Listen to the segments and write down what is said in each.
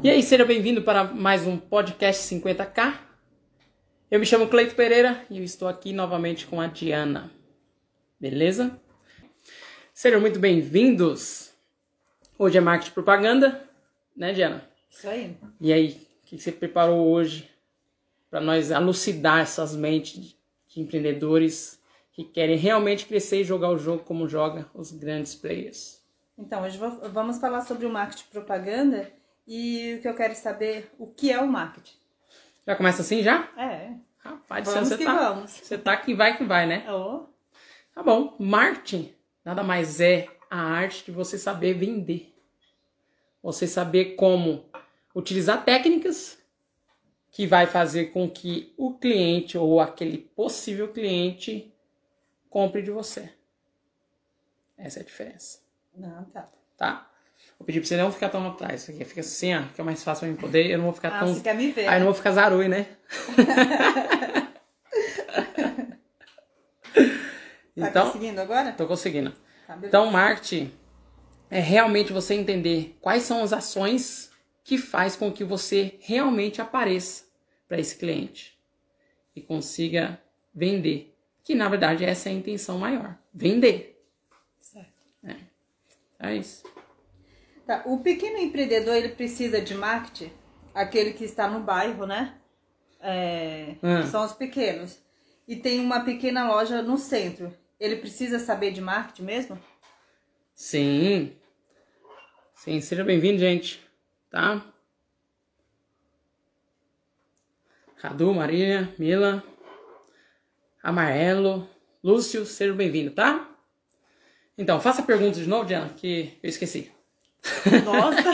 E aí, seja bem-vindo para mais um podcast 50K. Eu me chamo Cleito Pereira e eu estou aqui novamente com a Diana. Beleza? Sejam muito bem-vindos. Hoje é marketing propaganda, né, Diana? Isso aí. E aí, o que você preparou hoje para nós elucidar essas mentes de empreendedores que querem realmente crescer e jogar o jogo como joga os grandes players? Então, hoje vamos falar sobre o marketing propaganda e o que eu quero saber, o que é o marketing? Já começa assim já? É. Rapaz, vamos você que tá, vamos. Você tá que vai que vai, né? Oh. Tá bom. Marketing nada mais é a arte de você saber vender. Você saber como utilizar técnicas que vai fazer com que o cliente ou aquele possível cliente compre de você. Essa é a diferença, Não, tá. tá? Vou pedir pra você não ficar tão atrás. Isso aqui fica assim, ó, fica mais fácil pra mim poder. Eu não vou ficar Ah, tão. você quer me ver? Aí eu não vou ficar zarui, né? Tá então, conseguindo agora? tô conseguindo. Tá. Então, marketing é realmente você entender quais são as ações que faz com que você realmente apareça para esse cliente e consiga vender. Que na verdade essa é a intenção maior, vender. Certo. É isso. Tá, o pequeno empreendedor, ele precisa de marketing? Aquele que está no bairro, né? É, Hum. São os pequenos. E tem uma pequena loja no centro. Ele precisa saber de marketing mesmo? Sim. Sim, seja bem-vindo, gente. Tá? Cadu, Maria, Mila, Amarelo, Lúcio, seja bem-vindo, tá? Então, faça a pergunta de novo, Diana, que eu esqueci. Nossa!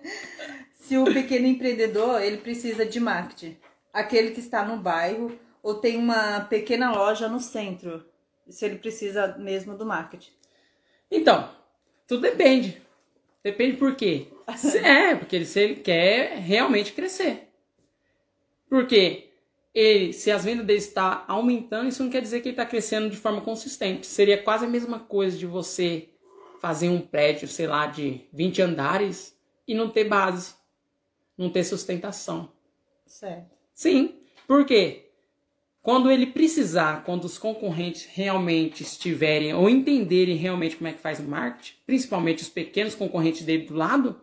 Se o pequeno empreendedor, ele precisa de marketing. Aquele que está no bairro ou tem uma pequena loja no centro. Se ele precisa mesmo do marketing. Então, tudo depende. Depende por quê? É, porque ele, se ele quer realmente crescer. Porque ele, se as vendas dele estão aumentando, isso não quer dizer que ele está crescendo de forma consistente. Seria quase a mesma coisa de você fazer um prédio, sei lá, de 20 andares e não ter base, não ter sustentação. Certo. Sim, por quê? Quando ele precisar, quando os concorrentes realmente estiverem ou entenderem realmente como é que faz o marketing, principalmente os pequenos concorrentes dele do lado,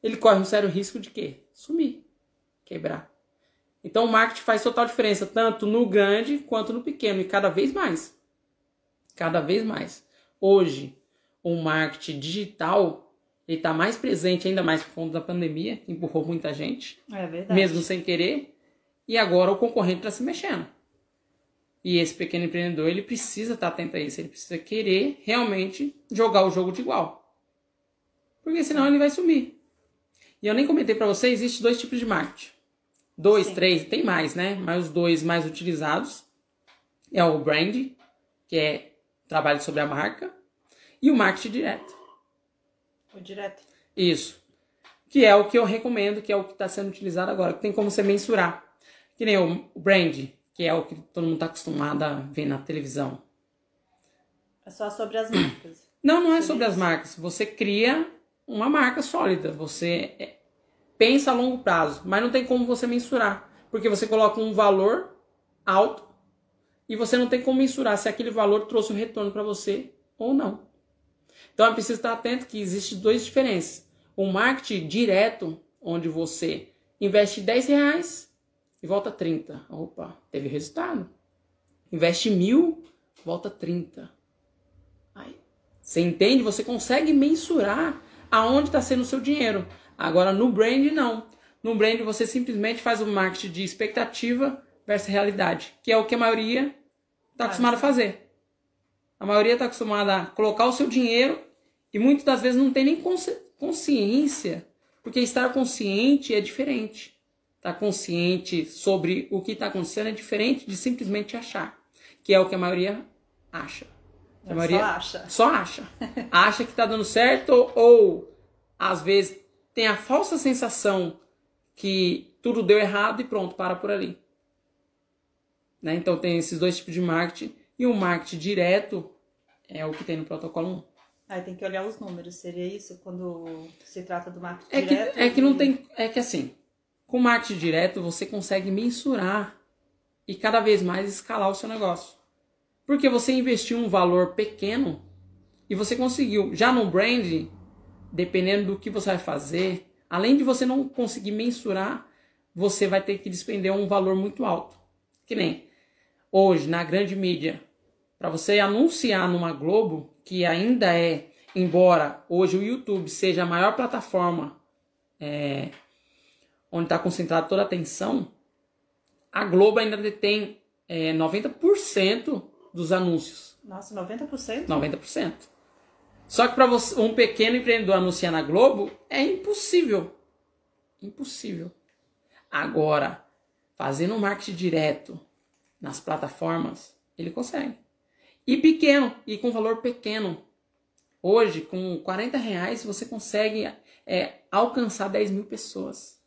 ele corre um sério risco de quê? Sumir, quebrar. Então o marketing faz total diferença, tanto no grande quanto no pequeno, e cada vez mais. Cada vez mais. Hoje, o marketing digital ele está mais presente, ainda mais por conta da pandemia, que empurrou muita gente É mesmo sem querer, e agora o concorrente está se mexendo. E esse pequeno empreendedor, ele precisa estar atento a isso, ele precisa querer realmente jogar o jogo de igual. Porque senão ele vai sumir. E eu nem comentei para você, existe dois tipos de marketing. Dois, Sim. três, tem mais, né? Mas os dois mais utilizados é o brand, que é trabalho sobre a marca, e o marketing direto. O direto. Isso. Que é o que eu recomendo, que é o que está sendo utilizado agora, que tem como você mensurar. Que nem o brand, que é o que todo mundo está acostumado a ver na televisão. É só sobre as marcas. Não, não é sobre as marcas. Você cria uma marca sólida. Você é, pensa a longo prazo, mas não tem como você mensurar. Porque você coloca um valor alto e você não tem como mensurar se aquele valor trouxe um retorno para você ou não. Então é preciso estar atento que existem duas diferenças. O marketing direto, onde você investe 10 reais e volta 30. Opa, teve resultado. Investe mil, volta 30. Aí, você entende? Você consegue mensurar aonde está sendo o seu dinheiro. Agora no brand não. No brand você simplesmente faz o marketing de expectativa versus realidade, que é o que a maioria está acostumada a fazer. A maioria está acostumada a colocar o seu dinheiro e muitas das vezes não tem nem consci- consciência, porque estar consciente é diferente. Estar consciente sobre o que está acontecendo é diferente de simplesmente achar, que é o que a maioria acha. A maioria Só acha. só acha. Acha que tá dando certo ou, ou, às vezes tem a falsa sensação que tudo deu errado e pronto, para por ali. Né? Então tem esses dois tipos de marketing e o marketing direto é o que tem no protocolo Aí tem que olhar os números, seria isso quando se trata do marketing É que, direto? é que não tem. É que assim, com marketing direto você consegue mensurar e cada vez mais escalar o seu negócio. Porque você investiu um valor pequeno e você conseguiu. Já no brand, dependendo do que você vai fazer, além de você não conseguir mensurar, você vai ter que despender um valor muito alto. Que nem hoje, na grande mídia, para você anunciar numa Globo, que ainda é, embora hoje o YouTube seja a maior plataforma é, onde está concentrada toda a atenção, a Globo ainda detém é, 90% dos anúncios. Nossa, 90%? 90%. Só que para um pequeno empreendedor anunciar na Globo é impossível. Impossível. Agora, fazendo um marketing direto nas plataformas, ele consegue. E pequeno, e com valor pequeno. Hoje, com 40 reais, você consegue é, alcançar 10 mil pessoas.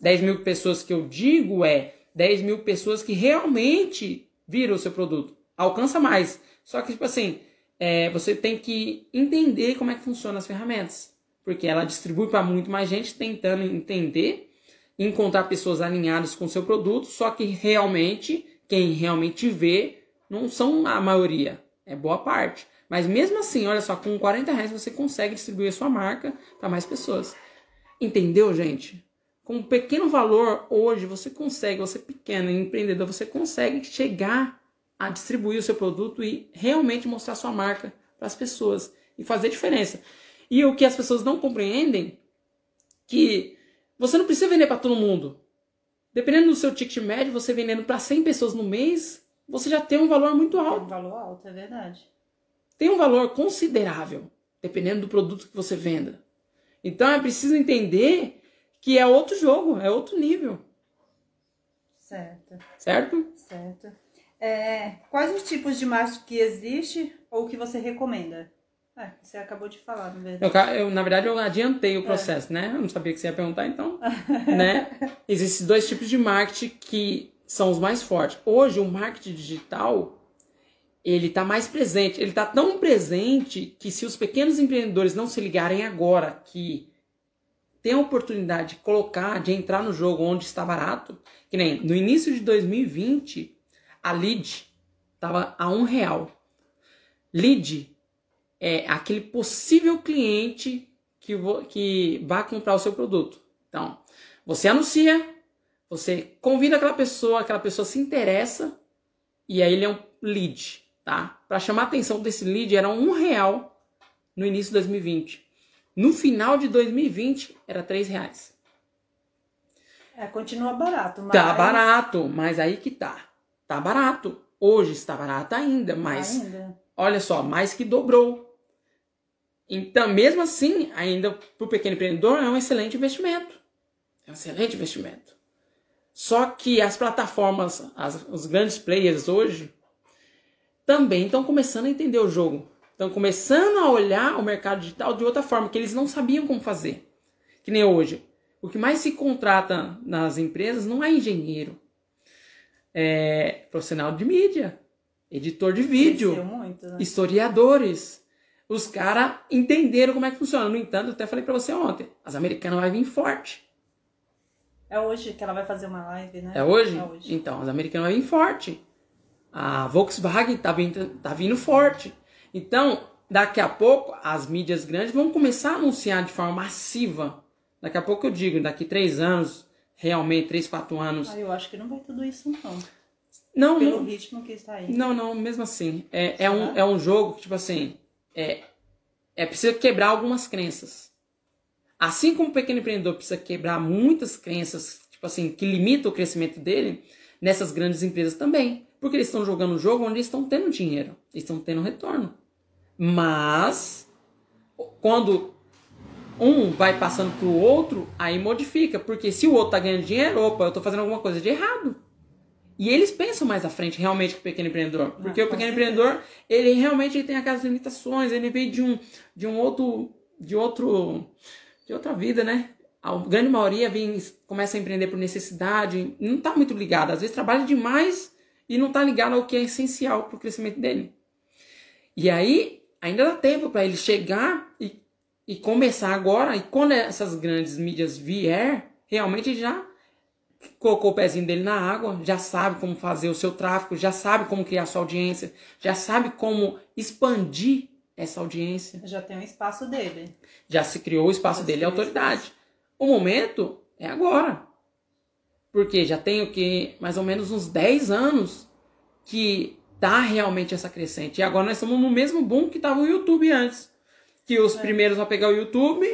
10 mil pessoas que eu digo é 10 mil pessoas que realmente viram o seu produto. Alcança mais. Só que, tipo assim, é, você tem que entender como é que funcionam as ferramentas. Porque ela distribui para muito mais gente tentando entender, encontrar pessoas alinhadas com o seu produto, só que realmente, quem realmente vê, não são a maioria, é boa parte. Mas mesmo assim, olha só, com 40 reais você consegue distribuir a sua marca para mais pessoas. Entendeu, gente? Com um pequeno valor, hoje você consegue, você pequeno empreendedor, você consegue chegar a distribuir o seu produto e realmente mostrar sua marca para as pessoas e fazer diferença. E o que as pessoas não compreendem que você não precisa vender para todo mundo. Dependendo do seu ticket médio, você vendendo para 100 pessoas no mês, você já tem um valor muito É um alto. valor alto, é verdade. Tem um valor considerável, dependendo do produto que você venda. Então é preciso entender que é outro jogo, é outro nível, Certo, certo? certo. É, quais os tipos de marketing que existe ou que você recomenda? É, você acabou de falar, na verdade. Eu, ca- eu, na verdade, eu adiantei o processo, né? Eu não sabia que você ia perguntar, então. né? Existem dois tipos de marketing que são os mais fortes. Hoje, o marketing digital, ele está mais presente. Ele está tão presente que se os pequenos empreendedores não se ligarem agora que tem a oportunidade de colocar, de entrar no jogo onde está barato, que nem no início de 2020, a lead estava a um real. Lead é aquele possível cliente que, que vai comprar o seu produto. Então, você anuncia, você convida aquela pessoa, aquela pessoa se interessa, e aí ele é um lead, tá? Para chamar a atenção desse lead era um real no início de 2020. No final de 2020 era três reais. É, continua barato, mas... Tá barato, mas aí que tá. Tá barato. Hoje está barato ainda, mas Ainda. olha só, mais que dobrou. Então, mesmo assim, ainda para o pequeno empreendedor é um excelente investimento. É um excelente investimento. Só que as plataformas, as- os grandes players hoje, também estão começando a entender o jogo. Estão começando a olhar o mercado digital de outra forma, que eles não sabiam como fazer. Que nem hoje. O que mais se contrata nas empresas não é engenheiro. É profissional de mídia, editor de vídeo muito, né? historiadores. Os caras entenderam como é que funciona. No entanto, eu até falei pra você ontem, as americanas vai vir forte. É hoje que ela vai fazer uma live, né? É hoje? É hoje. Então, as americanas vir forte. A Volkswagen tá vindo, tá vindo forte. Então, daqui a pouco, as mídias grandes vão começar a anunciar de forma massiva. Daqui a pouco eu digo, daqui três anos, realmente, três, quatro anos. Ah, eu acho que não vai tudo isso, não. Não, Pelo não, ritmo que está aí. Não, não, mesmo assim. É, é, um, é um jogo que, tipo assim, é, é preciso quebrar algumas crenças. Assim como o pequeno empreendedor precisa quebrar muitas crenças, tipo assim, que limitam o crescimento dele, nessas grandes empresas também. Porque eles estão jogando um jogo onde eles estão tendo dinheiro, eles estão tendo retorno. Mas, quando um vai passando pro outro, aí modifica. Porque se o outro tá ganhando dinheiro, opa, eu tô fazendo alguma coisa de errado. E eles pensam mais à frente realmente que o pequeno empreendedor. Porque Ah, o pequeno empreendedor, ele realmente ele tem aquelas limitações, ele veio de um, de um outro. de outro. De outra vida, né? A grande maioria vem, começa a empreender por necessidade, não tá muito ligado. Às vezes trabalha demais e não tá ligado ao que é essencial pro crescimento dele. E aí, ainda dá tempo para ele chegar e, e começar agora. E quando essas grandes mídias vier, realmente já colocou o pezinho dele na água, já sabe como fazer o seu tráfego, já sabe como criar sua audiência, já sabe como expandir essa audiência. Já tem o espaço dele. Já se criou o espaço Já dele e autoridade. espaço. O momento é agora. Porque já tem o que? Mais ou menos uns 10 anos que tá realmente essa crescente. E agora nós estamos no mesmo boom que tava o YouTube antes. Que os É. primeiros a pegar o YouTube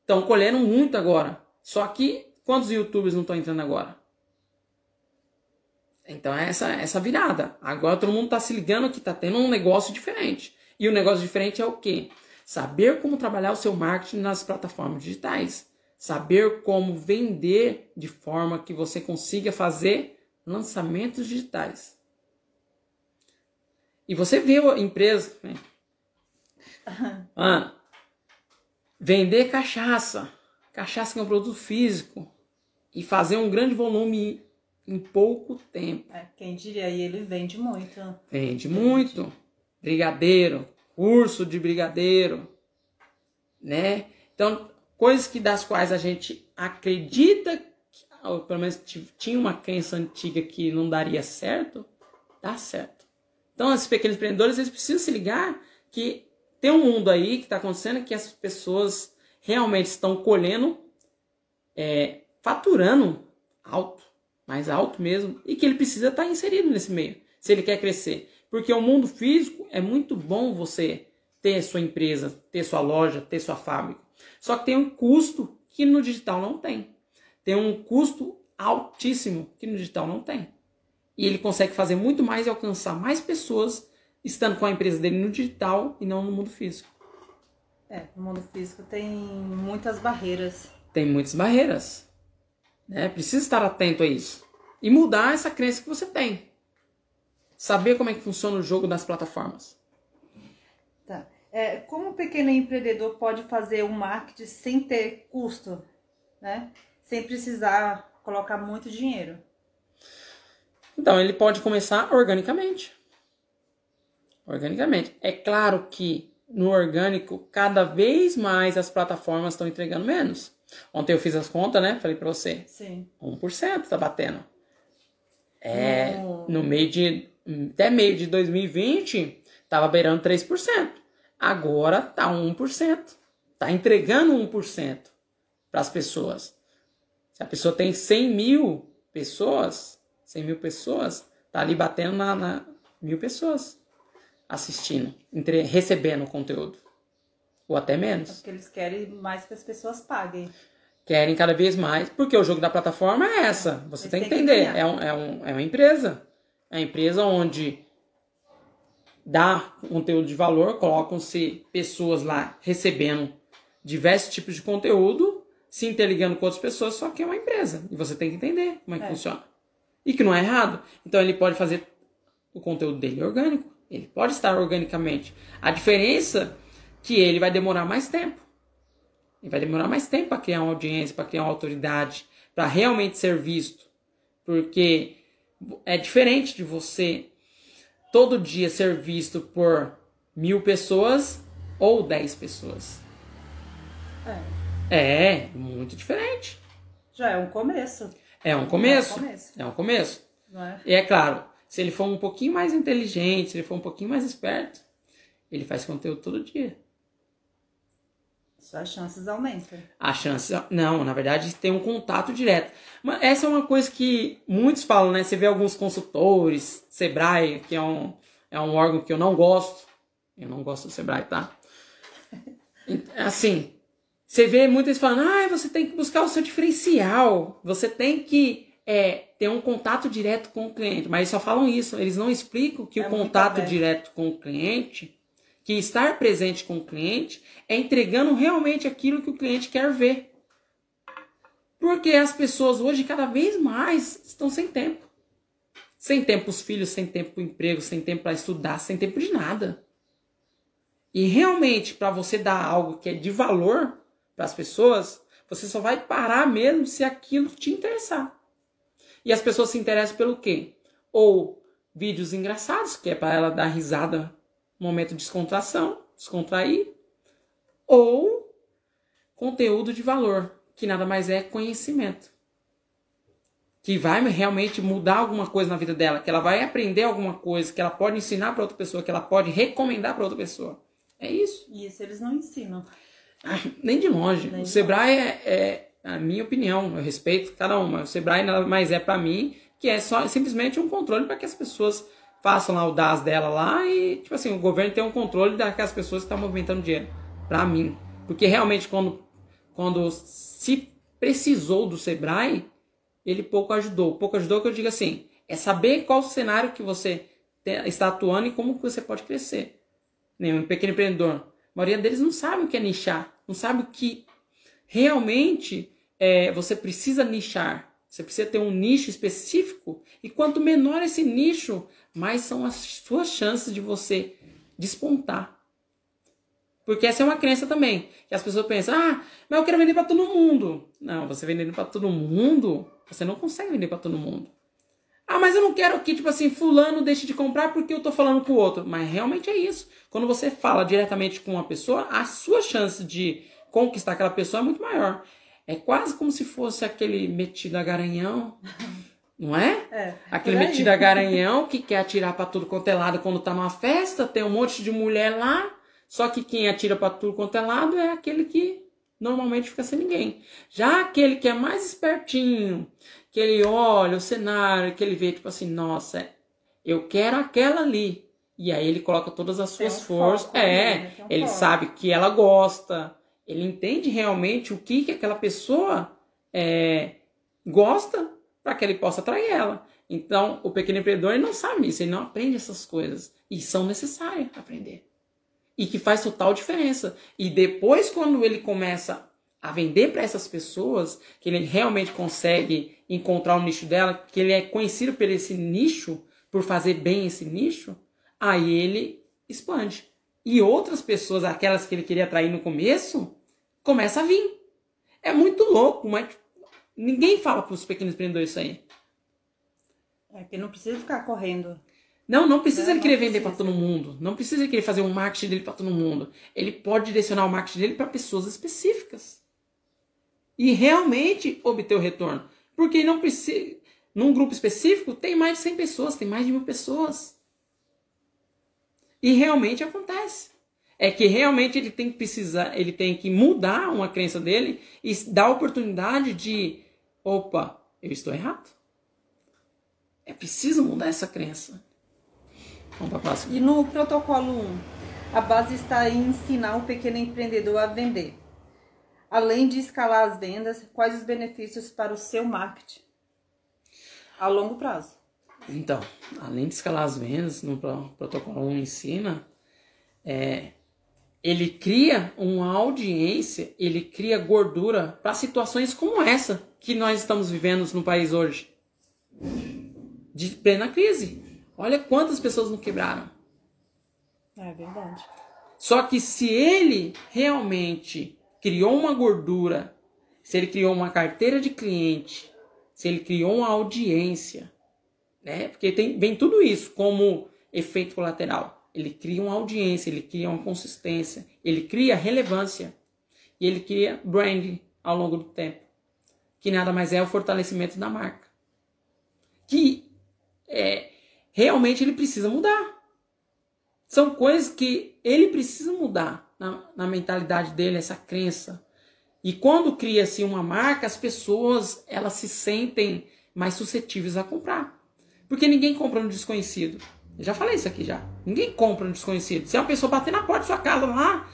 estão colhendo muito agora. Só que quantos YouTubers não estão entrando agora? Então é essa, essa virada. Agora todo mundo tá se ligando que tá tendo um negócio diferente. E o negócio diferente é o quê? Saber como trabalhar o seu marketing nas plataformas digitais. Saber como vender de forma que você consiga fazer lançamentos digitais. E você vê a empresa. né? Mano, vender cachaça. Cachaça que é um produto físico. E fazer um grande volume em pouco tempo. É, quem diria, e ele vende muito. Vende muito. Brigadeiro, curso de brigadeiro, né? Então, coisas que das quais a gente acredita, que, ou pelo menos ti- tinha uma crença antiga que não daria certo, dá certo. Então, esses pequenos empreendedores, eles precisam se ligar que tem um mundo aí que está acontecendo que as pessoas realmente estão colhendo, é, faturando alto, mais alto mesmo, e que ele precisa estar inserido nesse meio, se ele quer crescer. Porque o mundo físico é muito bom você ter sua empresa, ter sua loja, ter sua fábrica. Só que tem um custo que no digital não tem. Tem um custo altíssimo que no digital não tem. E ele consegue fazer muito mais e alcançar mais pessoas estando com a empresa dele no digital e não no mundo físico. É, no mundo físico tem muitas barreiras. Tem muitas barreiras. Né? Precisa estar atento a isso. E mudar essa crença que você tem. Saber como é que funciona o jogo das plataformas. Tá. É, como o pequeno empreendedor pode fazer o marketing sem ter custo, né? Sem precisar colocar muito dinheiro. Então, ele pode começar organicamente. Organicamente. É claro que no orgânico, cada vez mais as plataformas estão entregando menos. Ontem eu fiz as contas, né? Falei pra você. Sim. 1% tá batendo. É, no meio de. Até meio de 2020, tava beirando 3%. Agora tá 1%. Tá entregando 1% para as pessoas. Se a pessoa tem 100 mil pessoas, 100 mil pessoas, tá ali batendo na, na mil pessoas assistindo, entre, recebendo o conteúdo. Ou até menos Porque eles querem mais que as pessoas paguem. querem cada vez mais, porque o jogo da plataforma é essa. Você Eles tem que que entender. ganhar. é, um, é, um, é uma empresa. Uma empresa onde dá conteúdo de valor, colocam-se pessoas lá recebendo diversos tipos de conteúdo, se interligando com outras pessoas, só que é uma empresa. E você tem que entender como é que É. funciona. E que não é errado. Então ele pode fazer o conteúdo dele orgânico. Ele pode estar organicamente. A diferença é que ele vai demorar mais tempo. Ele vai demorar mais tempo para criar uma audiência, para criar uma autoridade, para realmente ser visto. Porque é diferente de você todo dia ser visto por mil pessoas ou dez pessoas. É. É, muito diferente. Já é um começo, É um começo. É um começo. É um começo. é? E é claro, se ele for um pouquinho mais inteligente, se ele for um pouquinho mais esperto, ele faz conteúdo todo dia. Suas chances aumentam. A chance. Não, na verdade, tem um contato direto. Mas essa é uma coisa que muitos falam, né? Você vê alguns consultores, Sebrae, que é um, é um órgão que eu não gosto. Eu não gosto do Sebrae, tá? Assim, você vê muitos falando, ah, você tem que buscar o seu diferencial. Você tem que é, ter um contato direto com o cliente. Mas eles só falam isso. Eles não explicam que É o contato aberto. direto com o cliente que estar presente com o cliente é entregando realmente aquilo que o cliente quer ver. Porque as pessoas hoje cada vez mais estão sem tempo. Sem tempo para os filhos, sem tempo para o emprego, sem tempo para estudar, sem tempo de nada. E realmente, para você dar algo que é de valor para as pessoas, você só vai parar mesmo se aquilo te interessar. E as pessoas se interessam pelo quê? Ou vídeos engraçados, que é para ela dar risada momento de descontração, descontrair, ou conteúdo de valor, que nada mais é conhecimento. Que vai realmente mudar alguma coisa na vida dela, que ela vai aprender alguma coisa, que ela pode ensinar para outra pessoa, que ela pode recomendar para outra pessoa. É isso. E isso eles não ensinam. Ah, nem de longe. Nem o Sebrae é, é, a minha opinião, eu respeito cada uma. O Sebrae nada mais é para mim que é só simplesmente um controle para que as pessoas façam lá o DAS dela lá e, tipo assim, o governo tem um controle daquelas pessoas que estão movimentando dinheiro. Para mim. Porque realmente, quando, quando se precisou do Sebrae, ele pouco ajudou. Pouco ajudou que eu digo assim, é saber qual cenário que você está atuando e como que você pode crescer. Nenhum pequeno empreendedor. A maioria deles não sabe o que é nichar. Não sabe o que realmente é, você precisa nichar. Você precisa ter um nicho específico. E quanto menor esse nicho, mais são as suas chances de você despontar. Porque essa é uma crença também. Que as pessoas pensam, ah, mas eu quero vender para todo mundo. Não, você vendendo para todo mundo, você não consegue vender para todo mundo. Ah, mas eu não quero que, tipo assim, fulano deixe de comprar porque eu tô falando com o outro. Mas realmente é isso. Quando você fala diretamente com uma pessoa, a sua chance de conquistar aquela pessoa é muito maior. É quase como se fosse aquele metido a garanhão. Não é? é aquele metido a garanhão que quer atirar para tudo quanto é lado quando tá numa festa, tem um monte de mulher lá, só que quem atira para tudo quanto é lado é aquele que normalmente fica sem ninguém. Já aquele que é mais espertinho, que ele olha o cenário, que ele vê tipo assim, nossa, eu quero aquela ali. E aí ele coloca todas as suas um forças. É, né? um ele foco. sabe que ela gosta, ele entende realmente o que, que aquela pessoa é, gosta para que ele possa atrair ela. Então, o pequeno empreendedor ele não sabe isso, ele não aprende essas coisas. E são necessárias aprender. E que faz total diferença. E depois, quando ele começa a vender para essas pessoas, que ele realmente consegue encontrar o nicho dela, que ele é conhecido por esse nicho, por fazer bem esse nicho, aí ele expande. E outras pessoas, aquelas que ele queria atrair no começo, começa a vir. É muito louco, mas ninguém fala para os pequenos empreendedores isso aí. É que não precisa ficar correndo. Não, não precisa não, ele querer vender para todo mundo. Não precisa ele querer fazer um marketing dele para todo mundo. Ele pode direcionar o marketing dele para pessoas específicas. E realmente obter o retorno. Porque não precisa. Num grupo específico tem mais de 100 pessoas, tem mais de mil pessoas. E realmente acontece é que realmente ele tem que precisar, ele tem que mudar uma crença dele e dar a oportunidade de, opa, eu estou errado. É preciso mudar essa crença. Vamos para a próxima. E no protocolo 1, a base está em ensinar o pequeno empreendedor a vender. Além de escalar as vendas, quais os benefícios para o seu marketing a longo prazo? Então, além de escalar as vendas, no protocolo 1 ensina é, ele cria uma audiência, ele cria gordura para situações como essa que nós estamos vivendo no país hoje. De plena crise. Olha quantas pessoas não quebraram. É verdade. Só que se ele realmente criou uma gordura, se ele criou uma carteira de cliente, se ele criou uma audiência, né? Porque tem, vem tudo isso como efeito colateral. Ele cria uma audiência, ele cria uma consistência, ele cria relevância e ele cria branding ao longo do tempo, que nada mais é o fortalecimento da marca. Que é, realmente ele precisa mudar. São coisas que ele precisa mudar na, na mentalidade dele, essa crença. E quando cria-se uma marca, as pessoas elas se sentem mais suscetíveis a comprar. Porque ninguém compra no desconhecido. Eu já falei isso aqui já. Ninguém compra um desconhecido. Se é uma pessoa bater na porta da sua casa lá,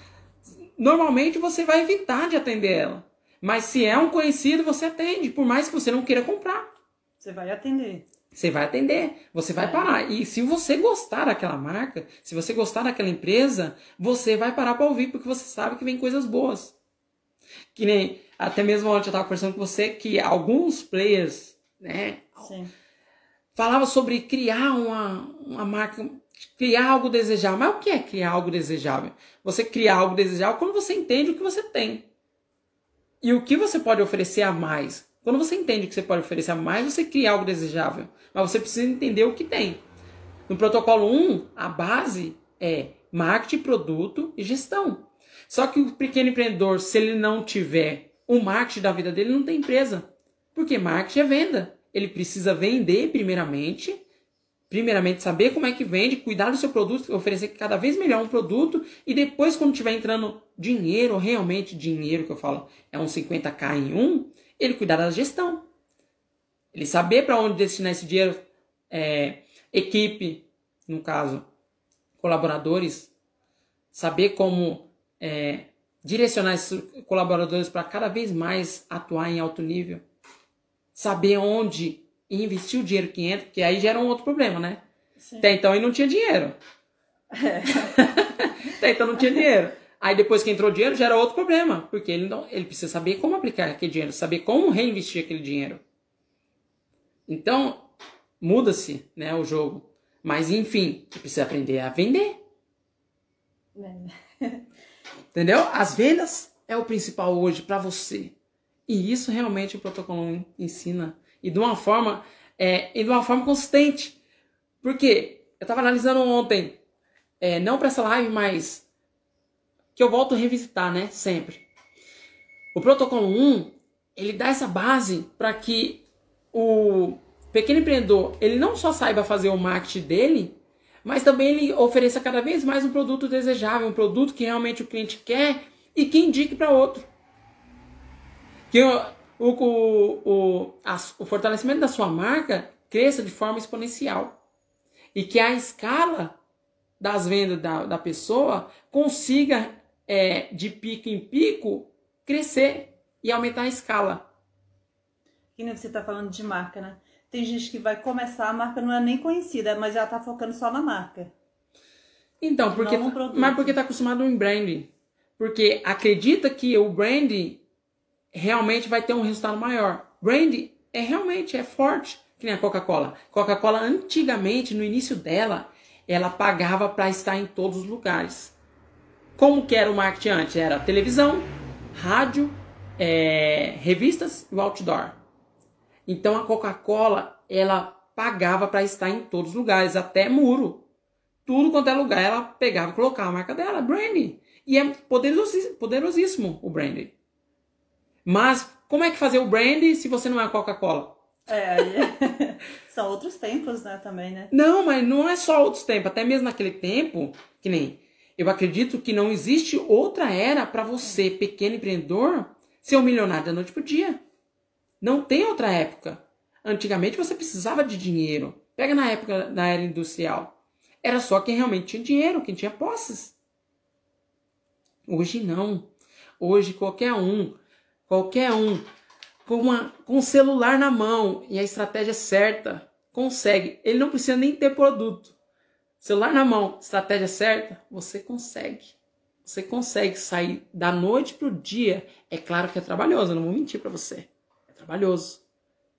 normalmente você vai evitar de atender ela. Mas se é um conhecido, você atende, por mais que você não queira comprar. Você vai atender. Você vai atender, você vai parar. E se você gostar daquela marca, se você gostar daquela empresa, você vai parar para ouvir, porque você sabe que vem coisas boas. Que nem, até mesmo ontem eu estava conversando com você, que alguns players, né? Sim falava sobre criar uma, uma marca, criar algo desejável. Mas o que é criar algo desejável? Você criar algo desejável quando você entende o que você tem. E o que você pode oferecer a mais. Quando você entende o que você pode oferecer a mais, você cria algo desejável. Mas você precisa entender o que tem. No protocolo 1, a base é marketing, produto e gestão. Só que o pequeno empreendedor, se ele não tiver o marketing da vida dele, não tem empresa. Porque marketing é venda. Ele precisa vender primeiramente, primeiramente saber como é que vende, cuidar do seu produto, oferecer cada vez melhor um produto e depois quando tiver entrando dinheiro, realmente dinheiro que eu falo, é um 50k em um, ele cuidar da gestão. Ele saber para onde destinar esse dinheiro, é, equipe, no caso, colaboradores, saber como é, direcionar esses colaboradores para cada vez mais atuar em alto nível, saber onde investir o dinheiro que entra, porque aí gera um outro problema, né? Sim. Até então ele não tinha dinheiro. É. Até então não tinha dinheiro. Aí depois que entrou o dinheiro, gera outro problema, porque ele, não, ele precisa saber como aplicar aquele dinheiro, saber como reinvestir aquele dinheiro. Então, muda-se né, o jogo. Mas enfim, você precisa aprender a vender. É. Entendeu? As vendas é o principal hoje para você. E isso realmente o protocolo ensina. E de uma forma, é, e de uma forma consistente. Porque eu estava analisando ontem, é, não para essa live, mas que eu volto a revisitar, né? Sempre. O protocolo 1, ele dá essa base para que o pequeno empreendedor, ele não só saiba fazer o marketing dele, mas também ele ofereça cada vez mais um produto desejável, um produto que realmente o cliente quer e que indique para outro. Que o, o, o, a, o fortalecimento da sua marca cresça de forma exponencial. E que a escala das vendas da, da pessoa consiga, é, de pico em pico, crescer e aumentar a escala. Que nem você está falando de marca, né? Tem gente que vai começar, a marca não é nem conhecida, mas ela tá focando só na marca. Então, porque, mas porque tá acostumado em branding. Porque acredita que o branding realmente vai ter um resultado maior. Branding é realmente é forte, que nem a Coca-Cola. Coca-Cola antigamente, no início dela, ela pagava para estar em todos os lugares. Como que era o marketing antes? Era televisão, rádio, é, revistas e outdoor. Então a Coca-Cola, ela pagava para estar em todos os lugares, até muro. Tudo quanto é lugar, ela pegava e colocava a marca dela, branding. E é poderosíssimo, poderosíssimo o branding. Mas como é que fazer o branding se você não é Coca-Cola? É, são outros tempos, né, também, né? Não, mas não é só outros tempos. Até mesmo naquele tempo, que nem eu acredito que não existe outra era para você, pequeno empreendedor, ser um milionário da noite pro dia. Não tem outra época. Antigamente você precisava de dinheiro. Pega na época da era industrial. Era só quem realmente tinha dinheiro, quem tinha posses. Hoje não. Hoje qualquer um, qualquer um, com, uma, com um celular na mão e a estratégia certa, consegue. Ele não precisa nem ter produto. Celular na mão, estratégia certa, você consegue. Você consegue sair da noite para o dia. É claro que é trabalhoso, eu não vou mentir para você trabalhoso,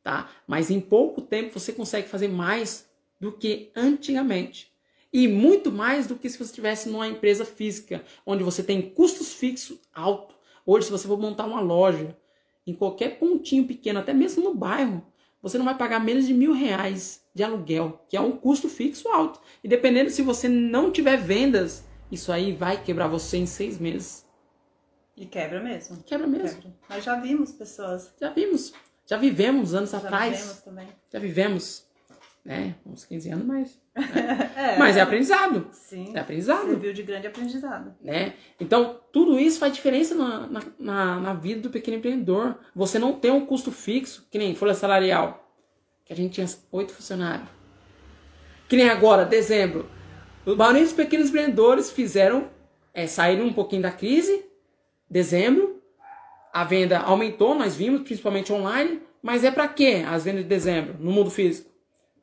tá? Mas em pouco tempo você consegue fazer mais do que antigamente. E muito mais do que se você estivesse numa empresa física, onde você tem custos fixos altos. Hoje, se você for montar uma loja em qualquer pontinho pequeno, até mesmo no bairro, você não vai pagar menos de mil reais de aluguel, que é um custo fixo alto. E dependendo se você não tiver vendas, isso aí vai quebrar você em seis meses. E quebra mesmo. Quebra mesmo. Quebra. Nós já vimos pessoas. Já vimos. Já vivemos anos já atrás. Já vivemos também. Já vivemos. Né? Uns 15 anos mais. Né? é, Mas é aprendizado. Sim. É aprendizado. Serviu de grande aprendizado. Né? Então, tudo isso faz diferença na, na, na, na vida do pequeno empreendedor. Você não tem um custo fixo, que nem folha salarial. Que a gente tinha oito funcionários. Que nem agora, dezembro. Os maioria dos pequenos empreendedores fizeram, é, saíram um pouquinho da crise dezembro, a venda aumentou, nós vimos, principalmente online, mas é para quê as vendas de dezembro no mundo físico?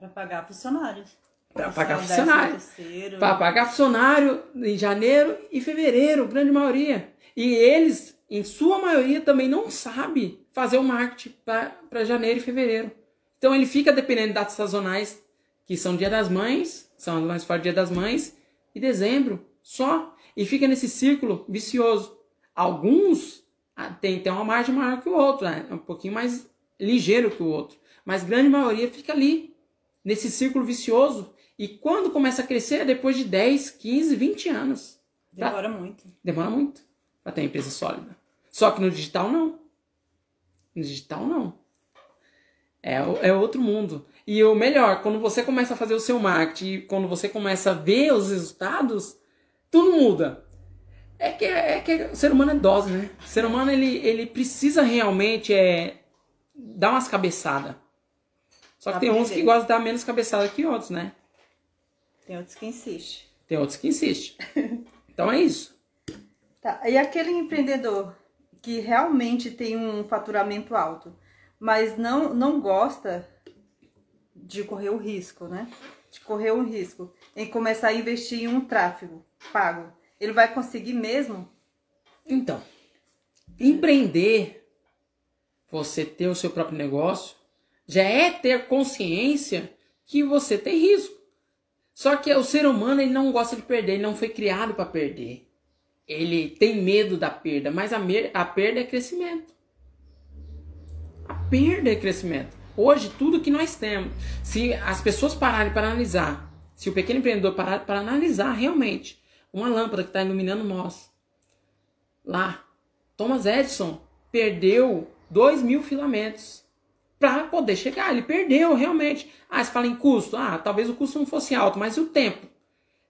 Para pagar funcionários. Para pagar funcionário. Para pagar funcionário em janeiro e fevereiro, grande maioria. E eles, em sua maioria, também não sabe fazer o marketing para janeiro e fevereiro. Então ele fica dependendo de datas sazonais, que são Dia das Mães, são as mais fortes Dia das Mães, e dezembro só. E fica nesse círculo vicioso. Alguns ah, têm, têm uma margem maior que o outro, né? é um pouquinho mais ligeiro que o outro. Mas grande maioria fica ali, nesse círculo vicioso, E quando começa a crescer é depois de 10, 15, 20 anos. Demora muito. Demora muito para ter uma empresa sólida. Só que no digital não. No digital não. É, é outro mundo. E o melhor, quando você começa a fazer o seu marketing, quando você começa a ver os resultados, tudo muda. É que, é que o ser humano é dose, né? O ser humano ele, ele precisa realmente é, dar umas cabeçadas. Só que Aprender. tem uns que gostam de dar menos cabeçada que outros, né? Tem outros que insistem. Tem outros que insistem. então é isso. Tá. E aquele empreendedor que realmente tem um faturamento alto, mas não, não gosta de correr o risco, né? De correr o risco em começar a investir em um tráfego pago ele vai conseguir mesmo? Então, empreender, você ter o seu próprio negócio, já é ter consciência que você tem risco. Só que o ser humano ele não gosta de perder, ele não foi criado para perder. Ele tem medo da perda, mas a, a perda é crescimento. A perda é crescimento. Hoje, tudo que nós temos, se as pessoas pararem para analisar, se o pequeno empreendedor parar para analisar realmente uma lâmpada que está iluminando nós. Lá, Thomas Edison perdeu 2 mil filamentos para poder chegar. Ele perdeu realmente. Ah, você fala em custo. Ah, talvez o custo não fosse alto, mas e o tempo?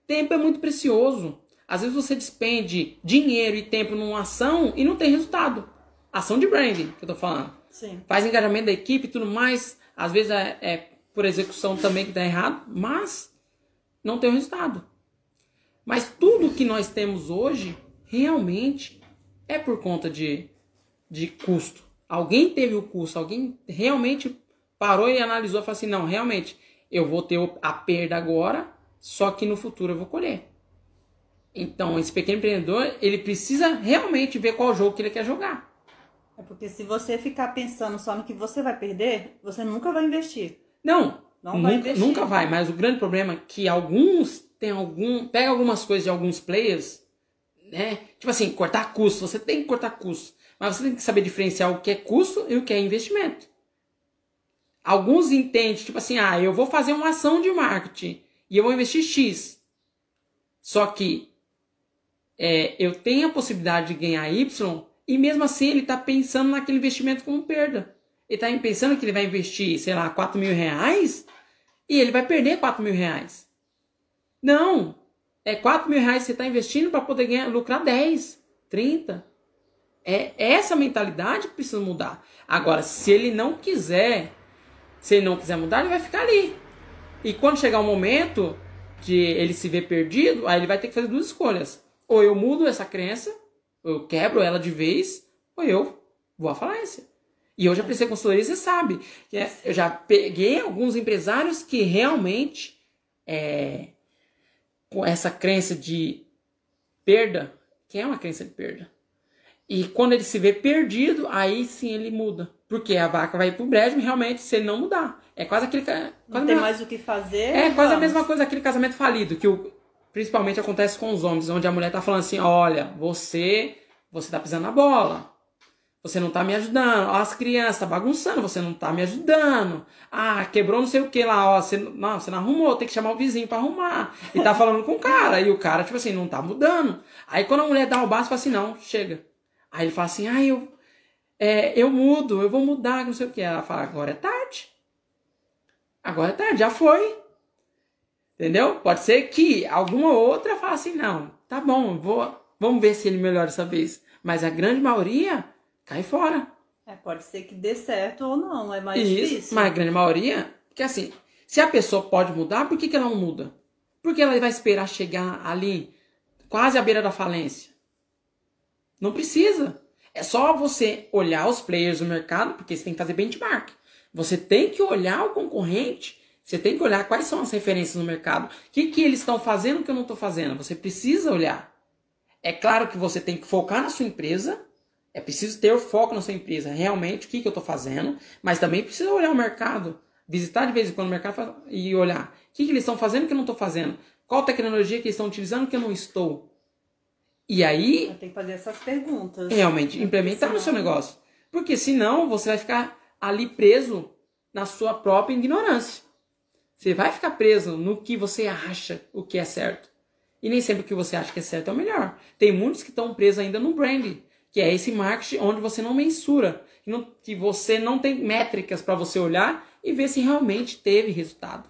Tempo é muito precioso. Às vezes você despende dinheiro e tempo numa ação e não tem resultado. Ação de branding, que eu tô falando. Sim. Faz engajamento da equipe e tudo mais. Às vezes é, é por execução também que dá errado, mas não tem resultado. Mas tudo que nós temos hoje realmente é por conta de, de custo. Alguém teve o custo, alguém realmente parou e analisou e falou assim: não, realmente, eu vou ter a perda agora, só que no futuro eu vou colher. Então, esse pequeno empreendedor, ele precisa realmente ver qual jogo que ele quer jogar. É porque se você ficar pensando só no que você vai perder, você nunca vai investir. Não, não nunca, vai investir. Nunca vai, mas o grande problema é que alguns tem algum. Pega algumas coisas de alguns players, né? Tipo assim, cortar custo. Você tem que cortar custo. Mas você tem que saber diferenciar o que é custo e o que é investimento. Alguns entendem, tipo assim, ah, eu vou fazer uma ação de marketing e eu vou investir X. Só que é, eu tenho a possibilidade de ganhar Y e mesmo assim ele está pensando naquele investimento como perda. Ele está pensando que ele vai investir, sei lá, 4 mil reais e ele vai perder 4 mil reais. Não! É 4 mil reais que você está investindo para poder ganhar, lucrar 10, 30. É essa mentalidade que precisa mudar. Agora, se ele não quiser, se ele não quiser mudar, ele vai ficar ali. E quando chegar o momento de ele se ver perdido, aí ele vai ter que fazer duas escolhas. Ou eu mudo essa crença, ou eu quebro ela de vez, ou eu vou à falência. E eu já prestei consultoria, você sabe. É, eu já peguei alguns empresários que realmente é, com essa crença de perda, que é uma crença de perda. E quando ele se vê perdido, aí sim ele muda. Porque a vaca vai pro brejo realmente se ele não mudar. É quase aquele. Quase não tem mais o que fazer. É quase vamos. a mesma coisa, aquele casamento falido, que o, principalmente acontece com os homens, onde a mulher tá falando assim: olha, você, você tá pisando na bola. Você não tá me ajudando. Ó, as crianças tá bagunçando, você não tá me ajudando. Ah, quebrou não sei o que lá, ó. Você não, você não arrumou, tem que chamar o vizinho para arrumar. E tá falando com o cara. E o cara, tipo assim, não tá mudando. Aí quando a mulher dá o básico, fala assim, não, chega. Aí ele fala assim, ah, eu, é, eu mudo, eu vou mudar, não sei o que. Ela fala, agora é tarde. Agora é tarde, já foi. Entendeu? Pode ser que alguma outra fale assim, não, tá bom, vou, vamos ver se ele melhora dessa vez. Mas a grande maioria cai fora. É, pode ser que dê certo ou não, é mais Isso, difícil. Mas a grande maioria, porque assim, se a pessoa pode mudar, por que, que ela não muda? Porque ela vai esperar chegar ali, quase à beira da falência. Não precisa. É só você olhar os players do mercado, porque você tem que fazer benchmark. Você tem que olhar o concorrente, você tem que olhar quais são as referências no mercado. O que, que eles estão fazendo que eu não estou fazendo? Você precisa olhar. É claro que você tem que focar na sua empresa, é preciso ter o foco na sua empresa, realmente, o que, que eu estou fazendo, mas também precisa olhar o mercado, visitar de vez em quando o mercado e olhar o que, que eles estão fazendo que eu não estou fazendo, qual tecnologia que eles estão utilizando que eu não estou. E aí. Tem que fazer essas perguntas. Realmente, implementar no seu negócio. Porque senão você vai ficar ali preso na sua própria ignorância. Você vai ficar preso no que você acha o que é certo. E nem sempre o que você acha que é certo é o melhor. Tem muitos que estão presos ainda no branding, que é esse marketing onde você não mensura, que, você não tem métricas para você olhar e ver se realmente teve resultado.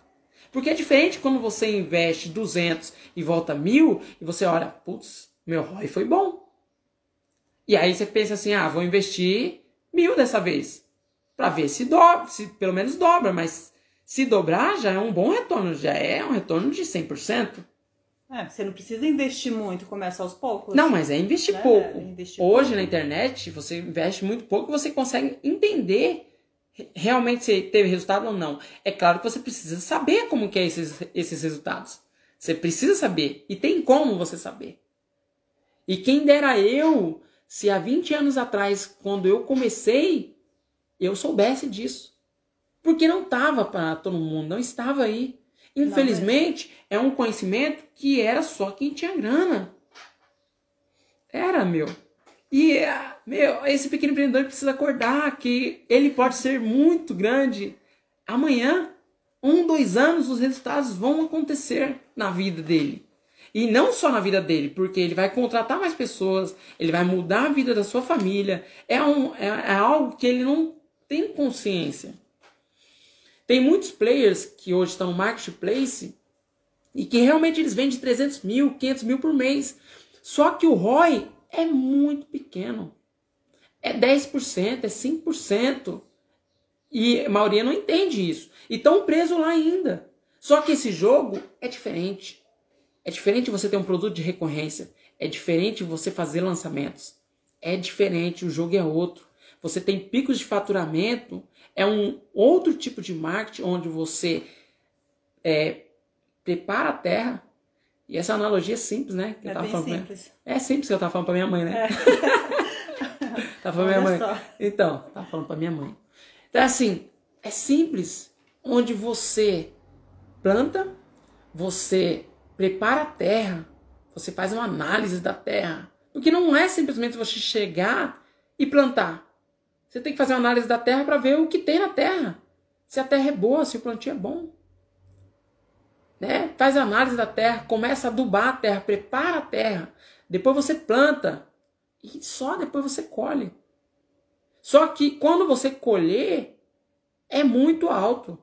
Porque é diferente quando você investe 200 e volta mil e você olha, putz, meu ROI foi bom. E aí você pensa assim, ah, vou investir mil dessa vez para ver se dobra, se pelo menos dobra, mas se dobrar já é um bom retorno, já é um retorno de 100%. É, você não precisa investir muito, começa aos poucos. Não, mas é investir né? pouco. É investir Hoje pouco. na internet, você investe muito pouco e você consegue entender realmente se teve resultado ou não. É claro que você precisa saber como que é esses, esses resultados. Você precisa saber. E tem como você saber. E quem dera eu, se há 20 anos atrás, quando eu comecei, eu soubesse disso. Porque não estava para todo mundo, não estava aí. Infelizmente, é um conhecimento que era só quem tinha grana. Era, meu. E, meu, esse pequeno empreendedor precisa acordar que ele pode ser muito grande. Amanhã, um, dois anos, os resultados vão acontecer na vida dele. E não só na vida dele, porque ele vai contratar mais pessoas, ele vai mudar a vida da sua família. É, um, é, é algo que ele não tem consciência. Tem muitos players que hoje estão no marketplace e que realmente eles vendem 300 mil, 500 mil por mês. Só que o ROI é muito pequeno. É 10%, é 5%. E a maioria não entende isso. E estão presos lá ainda. Só que esse jogo é diferente. É diferente você ter um produto de recorrência. É diferente você fazer lançamentos. É diferente, o jogo é outro. Você tem picos de faturamento. É um outro tipo de marketing onde você é, prepara a terra e essa analogia é simples, né? Que é bem simples. É simples que eu tava falando pra minha mãe, né? É. tava falando pra minha mãe. Só. Então, tava falando pra minha mãe. Então, assim, é simples. Onde você planta, você prepara a terra, você faz uma análise da terra. Porque não é simplesmente você chegar e plantar. Você tem que fazer uma análise da terra para ver o que tem na terra. Se a terra é boa, se o plantio é bom né? Faz análise da terra, começa a adubar a terra, prepara a terra, depois você planta e só depois você colhe. Só que quando você colher, é muito alto.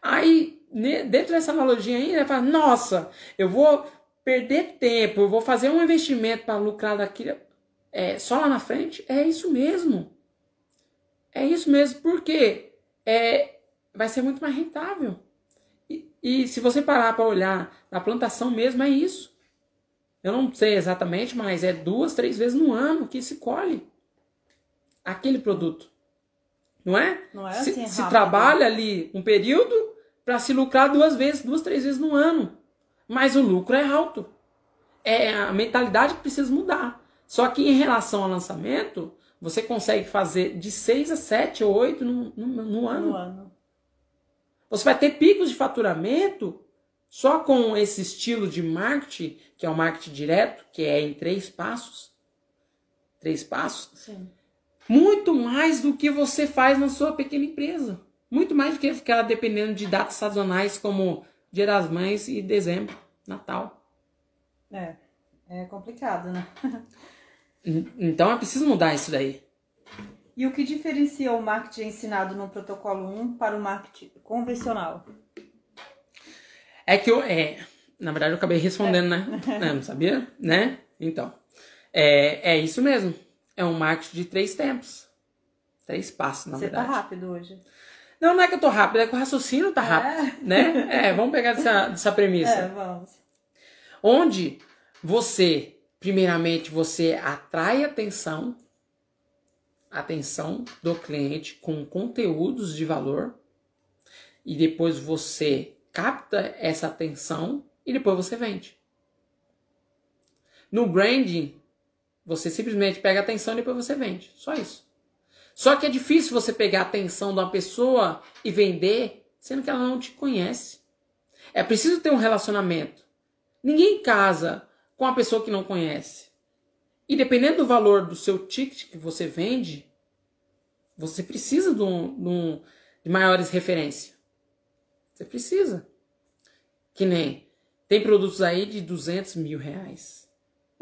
Aí, dentro dessa analogia ainda, fala, nossa, eu vou perder tempo, eu vou fazer um investimento para lucrar daqui é, só lá na frente. É isso mesmo. É isso mesmo, porque é, vai ser muito mais rentável. E se você parar para olhar na plantação mesmo, é isso. Eu não sei exatamente, mas é duas, três vezes no ano que se colhe aquele produto. Não é? Não é assim. Se, se trabalha ali um período para se lucrar duas vezes, duas, três vezes no ano. Mas o lucro é alto. É a mentalidade que precisa mudar. Só que em relação ao lançamento, você consegue fazer de seis a sete ou oito no, no, no ano. No ano. Você vai ter picos de faturamento só com esse estilo de marketing, que é o marketing direto, que é em três passos. Três passos. Sim. Muito mais do que você faz na sua pequena empresa. Muito mais do que ficar dependendo de datas sazonais como Dia das Mães e dezembro, Natal. É, é complicado, né? então é preciso mudar isso daí. E o que diferencia o marketing ensinado no protocolo 1 para o marketing convencional? É que eu, é, na verdade eu acabei respondendo, é. né? É, não sabia, né? Então, é, é isso mesmo. É um marketing de três tempos. Três passos, na Você verdade. Você tá rápido hoje. Não, não é que eu tô rápido, é que o raciocínio tá é? rápido, né? É, vamos pegar dessa, dessa premissa. É, vamos. Onde você, primeiramente, você atrai atenção atenção do cliente com conteúdos de valor e depois você capta essa atenção e depois você vende. No branding, você simplesmente pega atenção e depois você vende. Só isso. Só que é difícil você pegar a atenção de uma pessoa e vender, sendo que ela não te conhece. É preciso ter um relacionamento. Ninguém casa com uma pessoa que não conhece. E dependendo do valor do seu ticket que você vende, você precisa de, um, de, um, de maiores referências. Você precisa. Que nem tem produtos aí de 200 mil reais.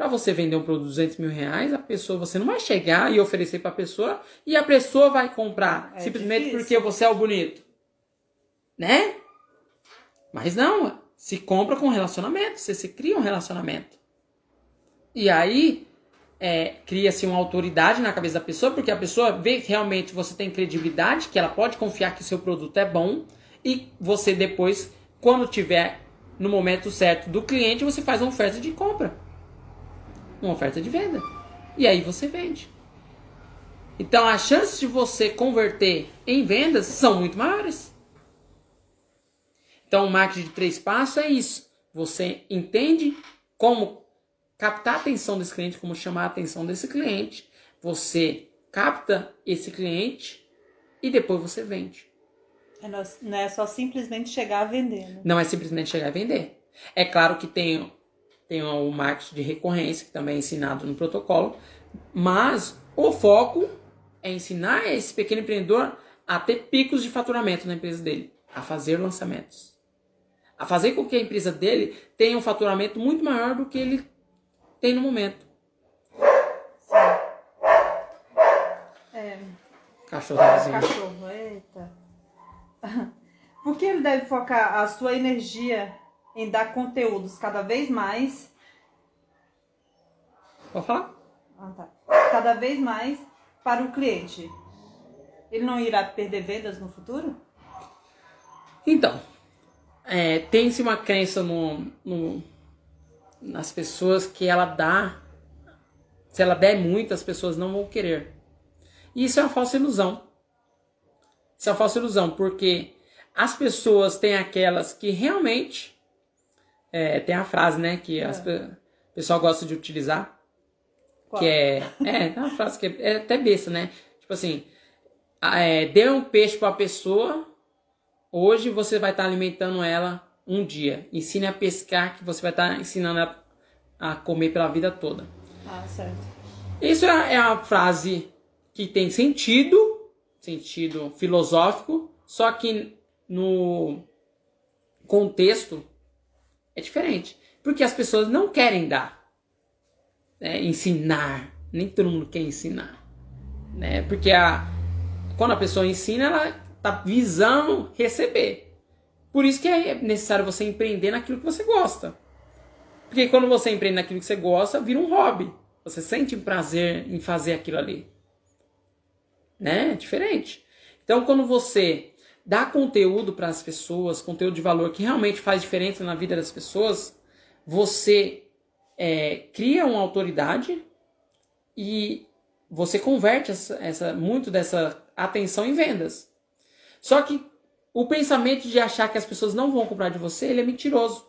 Para você vender um produto de 200 mil reais, a pessoa, você não vai chegar e oferecer para a pessoa e a pessoa vai comprar É simplesmente difícil. porque você é o bonito. Né? Mas não, se compra com relacionamento, você se cria um relacionamento. E aí é, cria-se uma autoridade na cabeça da pessoa, porque a pessoa vê que realmente você tem credibilidade, que ela pode confiar que o seu produto é bom, e você depois, quando tiver no momento certo do cliente, você faz uma oferta de compra. Uma oferta de venda. E aí você vende. Então as chances de você converter em vendas são muito maiores. Então o marketing de três passos é isso. Você entende como captar a atenção desse cliente, como chamar a atenção desse cliente. Você capta esse cliente e depois você vende. É Não é só simplesmente chegar a vender, né? Não é simplesmente chegar e vender. É claro que tem, tem o marketing de recorrência, que também é ensinado no protocolo, mas o foco é ensinar esse pequeno empreendedor a ter picos de faturamento na empresa dele, a fazer lançamentos, a fazer com que a empresa dele tenha um faturamento muito maior do que ele tem no momento. É, Cachorro vizinho. cachorro, eita. Por que ele deve focar a sua energia em dar conteúdos cada vez mais Pode falar? Ah, tá. Cada vez mais para o cliente. Ele não irá perder vendas no futuro? Então, é, tem-se uma crença no, no- nas pessoas que ela dá. Se ela der muito, as pessoas não vão querer. E isso é uma falsa ilusão. Isso é uma falsa ilusão, porque as pessoas têm aquelas que realmente. É, tem a frase, né, que as pe- o pessoal gosta de utilizar, Qual? que é. É, tem uma frase que é, é até besta, né? Tipo assim, é, dê um peixe para a pessoa, hoje você vai estar alimentando ela um dia. Ensine a pescar, que você vai estar ensinando ela a comer pela vida toda. Ah, certo. Isso é, é a frase que tem sentido, sentido filosófico, só que no contexto é diferente. Porque as pessoas não querem dar, né, ensinar. Nem todo mundo quer ensinar. Né? Porque a, quando a pessoa ensina, ela está visando receber. Por isso que é necessário você empreender naquilo que você gosta. Porque quando você empreende naquilo que você gosta, vira um hobby. Você sente prazer em fazer aquilo ali. Né? Diferente. Então, quando você dá conteúdo para as pessoas, conteúdo de valor que realmente faz diferença na vida das pessoas, você é, cria uma autoridade e você converte essa, essa- muito dessa atenção em vendas. Só que o pensamento de achar que as pessoas não vão comprar de você, ele é mentiroso.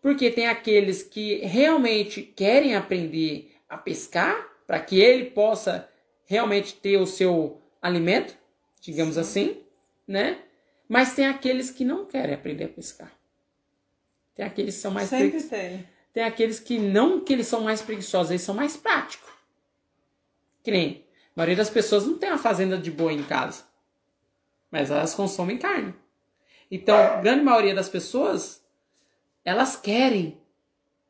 Porque tem aqueles que realmente querem aprender a pescar para que ele possa realmente ter o seu alimento, digamos assim, né? Mas tem aqueles que não querem aprender a pescar. Tem aqueles que são mais Sempre pregui- tem. tem aqueles que não que eles são mais preguiçosos, eles são mais práticos. Que nem a maioria das pessoas não tem uma fazenda de boi em casa, mas elas consomem carne. Então, a grande maioria das pessoas, elas querem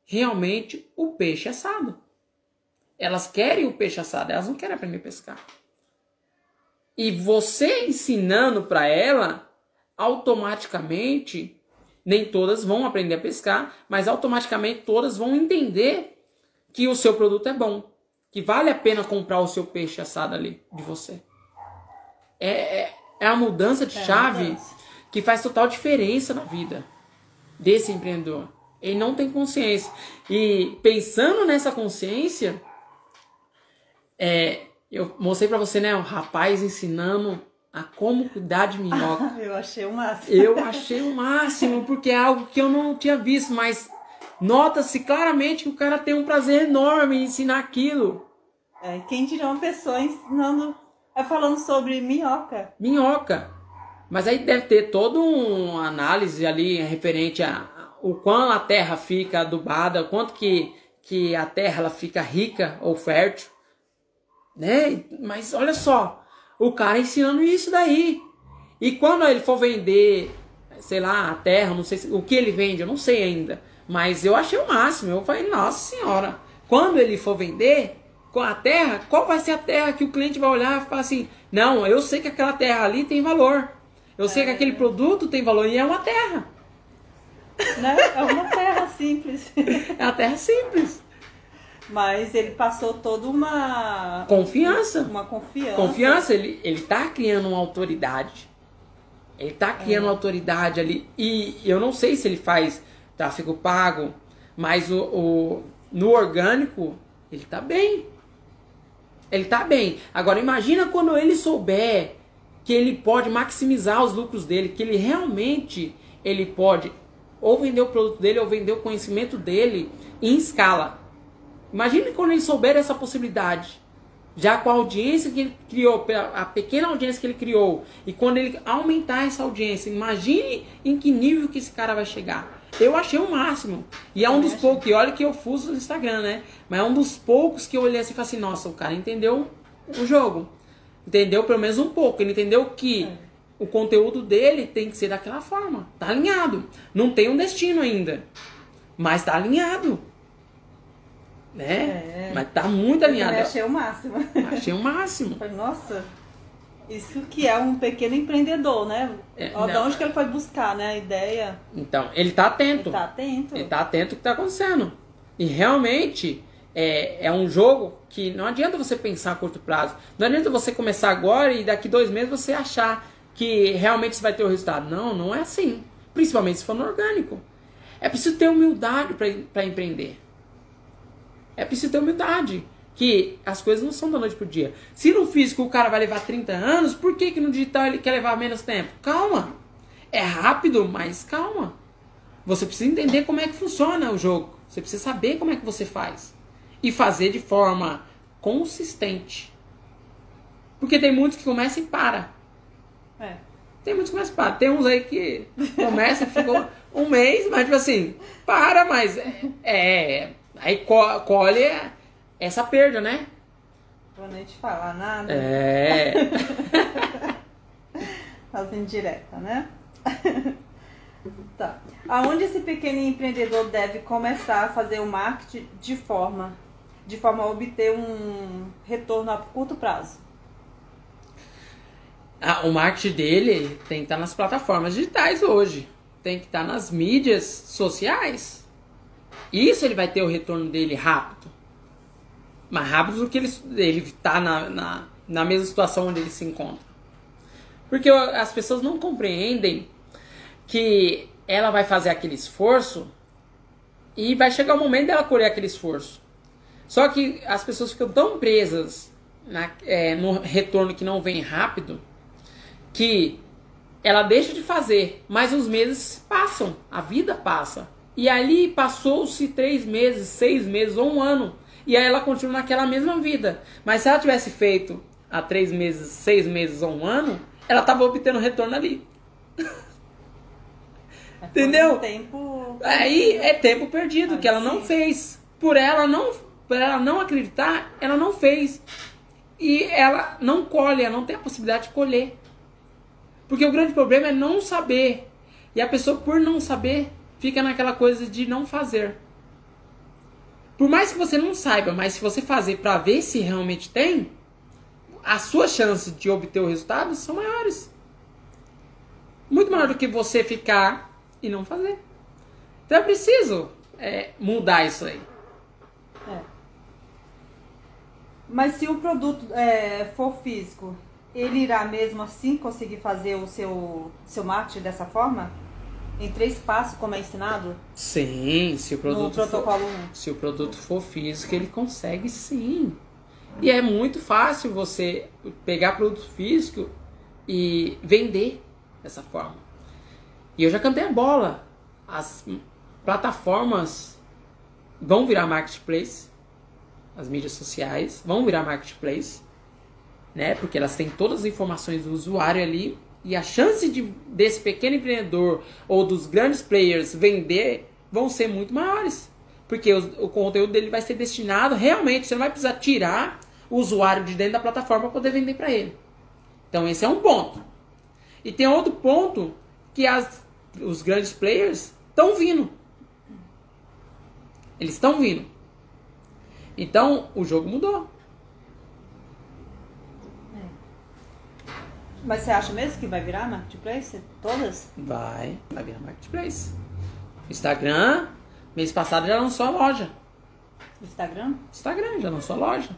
realmente o peixe assado. Elas querem o peixe assado, elas não querem aprender a pescar. E você ensinando para ela, automaticamente, nem todas vão aprender a pescar, mas automaticamente todas vão entender que o seu produto é bom, que vale a pena comprar o seu peixe assado ali de você. É, é, é a mudança de É chave mudança. que faz total diferença na vida desse empreendedor. Ele não tem consciência. E pensando nessa consciência, é, eu mostrei pra você, né, o rapaz ensinando a como cuidar de minhoca. Eu achei o máximo. Eu achei o máximo, porque é algo que eu não tinha visto, mas nota-se claramente que o cara tem um prazer enorme em ensinar aquilo. É, quem diria uma pessoa ensinando, é falando sobre minhoca. Minhoca. Mas aí deve ter toda uma análise ali referente a o quão a terra fica adubada, o quanto que, que a terra ela fica rica ou fértil. Né? Mas olha só, o cara ensinando isso daí. E quando ele for vender sei lá, a terra, não sei se, o que ele vende, eu não sei ainda. Mas eu achei o máximo. Eu falei, nossa senhora, quando ele for vender com a terra, qual vai ser a terra que o cliente vai olhar e falar assim: não, eu sei que aquela terra ali tem valor. Eu sei que aquele produto tem valor e é uma terra. Né? É uma terra simples. É uma terra simples. Mas ele passou toda uma. Confiança. Uma confiança. Confiança, ele, ele tá criando uma autoridade. Ele tá criando uma autoridade ali. E eu não sei se ele faz tráfego pago, mas o, o no orgânico, ele tá bem. Ele tá bem. Agora imagina quando ele souber que ele pode maximizar os lucros dele, que ele realmente ele pode ou vender o produto dele ou vender o conhecimento dele em escala. Imagine quando ele souber essa possibilidade. Já com a audiência que ele criou, a pequena audiência que ele criou, e quando ele aumentar essa audiência, imagine em que nível que esse cara vai chegar. Eu achei o máximo. E é um dos poucos, e olha que eu fuso no Instagram, né? Mas é um dos poucos que eu olhei assim e falei assim, nossa, o cara entendeu o jogo. Entendeu pelo menos um pouco. Ele entendeu que é. o conteúdo dele tem que ser daquela forma. Tá alinhado. Não tem um destino ainda. Mas tá alinhado né? É. Mas tá muito alinhado. Eu achei o máximo. Achei o máximo. Nossa, isso que é um pequeno empreendedor, né? É, Ó, de onde que ele foi buscar, né? A ideia. Então, ele tá atento. Ele tá atento. Ele tá atento ao que tá acontecendo. E realmente é, é um jogo que não adianta você pensar a curto prazo. Não adianta você começar agora e daqui dois meses você achar que realmente você vai ter o resultado. Não, não é assim. Principalmente se for no orgânico. É preciso ter humildade para empreender. É preciso ter humildade. Que as coisas não são da noite pro dia. Se no físico o cara vai levar 30 anos, por que, que no digital ele quer levar menos tempo? Calma. É rápido, mas calma. Você precisa entender como é que funciona o jogo. Você precisa saber como é que você faz. E fazer de forma consistente. Porque tem muitos que começam e param. É. Tem muitos que começam e param. Tem uns aí que começam e ficou um mês, mas tipo assim, para, mas é, é Aí co colhe essa perda, né? Vou nem te falar nada. É. Fazendo direta, né? tá. Aonde esse pequeno empreendedor deve começar a fazer o marketing de forma, de forma a obter um retorno a curto prazo? Ah, o marketing dele tem que estar nas plataformas digitais hoje. Tem que estar nas mídias sociais. Isso ele vai ter o retorno dele rápido. Mais rápido do que ele, ele tá na, na, na mesma situação onde ele se encontra. Porque as pessoas não compreendem que ela vai fazer aquele esforço e vai chegar o momento dela colher aquele esforço. Só que as pessoas ficam tão presas na, é, no retorno que não vem rápido que ela deixa de fazer, mas os meses passam, a vida passa. E ali passou-se três meses, seis meses ou um ano. E aí ela continua naquela mesma vida. Mas se ela tivesse feito há três meses, seis meses ou um ano, ela estava obtendo retorno ali. É Entendeu? Tempo... Aí é tempo perdido, que ela não fez. Por ela não, por ela não acreditar, ela não fez. E ela não colhe, ela não tem a possibilidade de colher. Porque o grande problema é não saber. E a pessoa, por não saber, fica naquela coisa de não fazer. Por mais que você não saiba, mas se você fazer para ver se realmente tem, as suas chances de obter o resultado são maiores. Muito maior do que você ficar e não fazer. Então é preciso é, mudar isso aí. É. Mas se o produto é, for físico, ele irá mesmo assim conseguir fazer o seu, seu marketing dessa forma? Em três passos, como é ensinado? Sim, se o produto protocolo for, se o produto for físico, ele consegue sim. E é muito fácil você pegar produto físico e vender dessa forma. E eu já cantei a bola. As plataformas vão virar marketplace, as mídias sociais vão virar marketplace, né? Porque elas têm todas as informações do usuário ali e a chance de desse pequeno empreendedor ou dos grandes players vender vão ser muito maiores. Porque o, o conteúdo dele vai ser destinado realmente, você não vai precisar tirar o usuário de dentro da plataforma para poder vender para ele. Então esse é um ponto. E tem outro ponto que as os grandes players estão vindo. Eles estão vindo. Então, o jogo mudou. Mas você acha mesmo que vai virar marketplace? Todas? Vai, vai virar marketplace. Instagram, mês passado já lançou a loja. Instagram? Instagram já lançou a loja.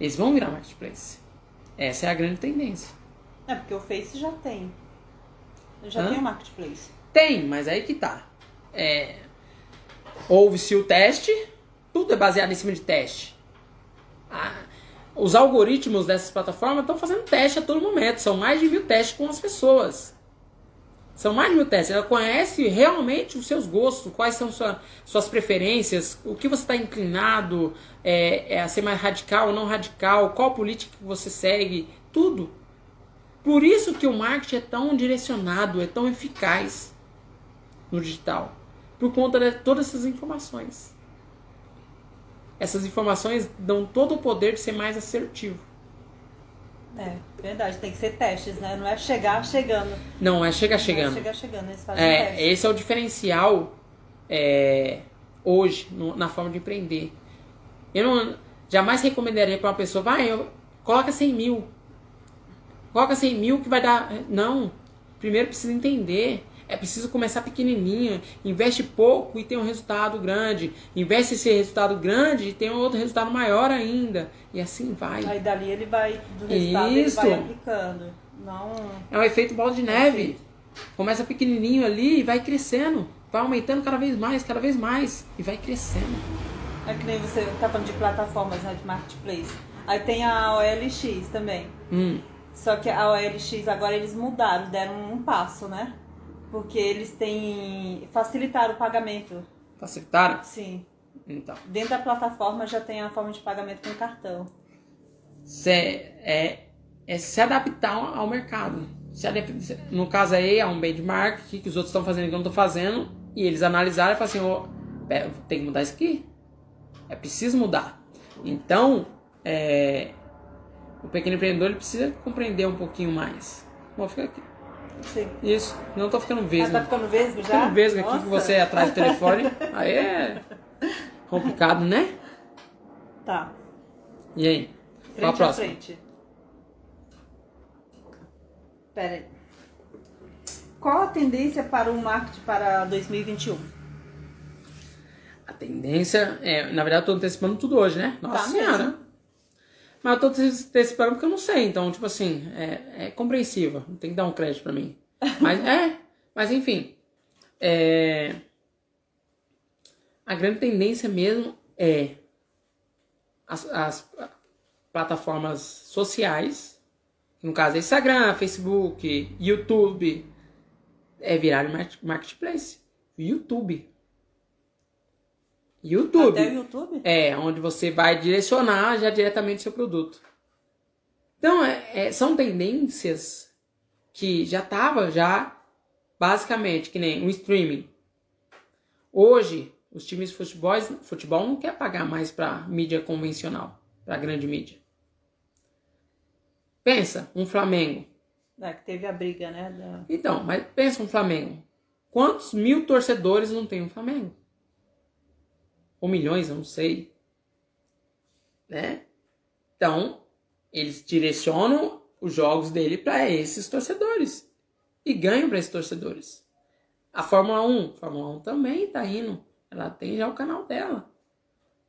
Eles vão virar marketplace. Essa é a grande tendência. É, porque o Face já tem. Já Hã? tem o marketplace. Tem, mas aí que tá. É, Houve-se o teste, tudo é baseado em cima de teste. Ah, os algoritmos dessas plataformas estão fazendo teste a todo momento. São mais de mil testes com as pessoas. São mais de mil testes. Ela conhece realmente os seus gostos, quais são sua, suas preferências, o que você está inclinado é, é a ser mais radical ou não radical, qual política que você segue, tudo. Por isso que o marketing é tão direcionado, é tão eficaz no digital. Por conta de todas essas informações. Essas informações dão todo o poder de ser mais assertivo. É, verdade. Tem que ser testes, né? Não é chegar chegando. Não é chegar Não é chegando. chegar chegando. Eles fazem É, testes. esse é o diferencial é, hoje no- na forma de empreender. Eu não, jamais recomendaria para uma pessoa, vai, eu, coloca 100 mil. Coloca 100 mil que vai dar. Não. Primeiro precisa entender. É preciso começar pequenininho. Investe pouco e tem um resultado grande. Investe esse resultado grande e tem um outro resultado maior ainda. E assim vai. Aí dali ele vai, do resultado ele vai Isso. aplicando. Não. É um efeito bola de neve. Começa pequenininho ali e vai crescendo. Vai aumentando cada vez mais, cada vez mais. E vai crescendo. É que nem você tá falando de plataformas né, de marketplace. Aí tem a OLX também. Hum. Só que a OLX agora eles mudaram, deram um passo, né? Porque eles têm. facilitaram o pagamento. Facilitaram? Sim. Então. Dentro da plataforma já tem a forma de pagamento com cartão. Se, é, é se adaptar ao mercado. Se adap- se- no caso aí, é um benchmark que, que os outros estão fazendo que eu não estou fazendo. E eles analisaram e falaram assim: "Ô, pera, tem que mudar isso aqui. É preciso mudar. Então, é, o pequeno empreendedor ele precisa compreender um pouquinho mais. Vou ficar aqui. Sim. Isso, não tô ficando Ah, vesgo. tá ficando vesgo já? Ficando vesgo aqui Nossa. com você atrás do telefone. Aí é complicado, né? Tá. E aí? Frente a próxima? frente. Pera aí. Qual a tendência para o marketing para 2021? A tendência é, na verdade, eu tô antecipando tudo hoje, né? Nossa Tá senhora. mesmo. Mas eu tô antecipando porque eu não sei, então, tipo assim, é, é compreensível. Tem que dar um crédito pra mim. Mas é, mas enfim. É, a grande tendência mesmo é as, as plataformas sociais, no caso Instagram, Facebook, YouTube, é virar marketplace. YouTube. YouTube. Até o YouTube? É, onde você vai direcionar já diretamente o seu produto. Então, é, é- são tendências que já tava já basicamente que nem o streaming. Hoje, os times de futebol, futebol não quer pagar mais para mídia convencional, para grande mídia. Pensa, um Flamengo. É, que teve a briga, né? da- Então, mas pensa um Flamengo. Quantos mil torcedores não tem um Flamengo? Ou milhões, eu não sei. Né? Então, eles direcionam os jogos dele para esses torcedores. E ganham para esses torcedores. A Fórmula 1, a Fórmula 1 também tá indo. Ela tem já o canal dela.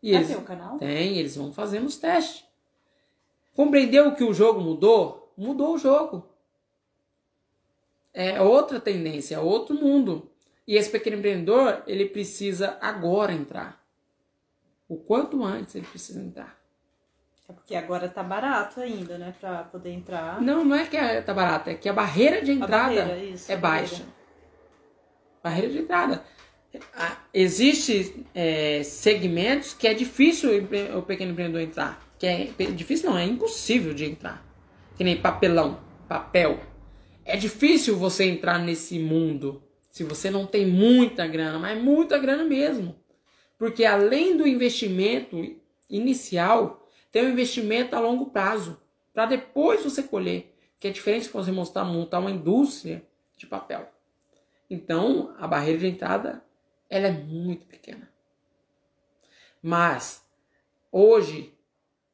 E Ah, eles, tem o canal? tem, eles vão fazendo os testes. Compreendeu que o jogo mudou? Mudou o jogo. É outra tendência, é outro mundo. E esse pequeno empreendedor, ele precisa agora entrar. O quanto antes ele precisa entrar. É porque agora tá barato ainda, né? Pra poder entrar. Não, não é que é- tá barato, é que a barreira de entrada barreira, isso, é baixa. barreira. Barreira de entrada. Ah, Existe é, segmentos que é difícil o pequeno empreendedor entrar. Que é difícil não, é impossível de entrar. Que nem papelão, papel. É difícil você entrar nesse mundo se você não tem muita grana, mas muita grana mesmo. Porque além do investimento inicial, tem um investimento a longo prazo, para depois você colher, que é diferente se você mostrar, montar uma indústria de papel. Então, a barreira de entrada ela é muito pequena. Mas hoje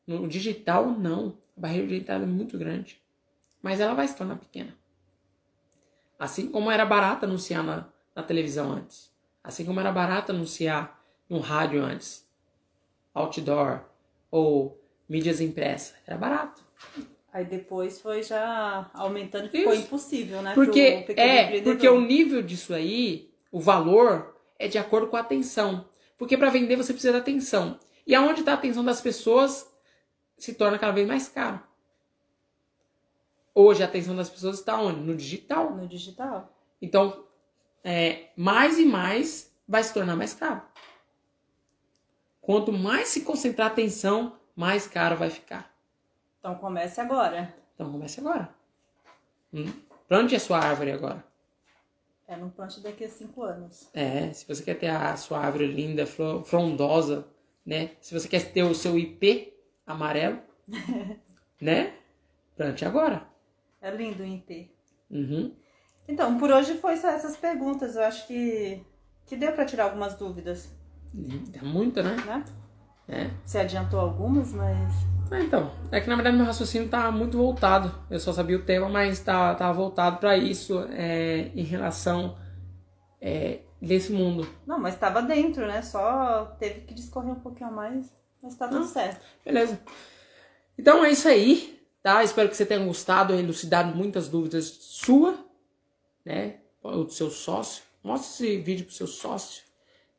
no digital não, a barreira de entrada é muito grande, mas ela vai se tornar pequena. Assim como era barato anunciar na, na televisão antes, assim como era barato anunciar no rádio antes, outdoor ou mídias impressas, era barato. Aí depois foi já aumentando, ficou Isso. impossível, né? Porque é, porque o nível disso aí, o valor é de acordo com a atenção. Porque para vender você precisa da atenção. E aonde está a atenção das pessoas se torna cada vez mais caro. Hoje a atenção das pessoas está onde? No digital. no digital. Então, é, mais e mais vai se tornar mais caro. Quanto mais se concentrar a atenção, mais caro vai ficar. Então comece agora. Então comece agora. Hum? Plante a sua árvore agora. É no plante daqui a cinco anos. É, se você quer ter a sua árvore linda, fro- frondosa, né? Se você quer ter o seu IP amarelo, né? Plante agora. É lindo o IP. Uhum. Então, por hoje foi só essas perguntas. Eu acho que, que deu pra tirar algumas dúvidas, Muita, né? né? É. Você adiantou algumas, mas. Ah, então, é que na verdade meu raciocínio tá muito voltado. Eu só sabia o tema, mas tá, tá voltado para isso é, em relação é, desse mundo. Não, mas tava dentro, né? Só teve que discorrer um pouquinho a mais, mas tá tudo Ah. certo. Beleza. Então é isso aí, tá? Espero que você tenha gostado, elucidado muitas dúvidas sua, né? Ou do seu sócio. Mostre esse vídeo pro seu sócio.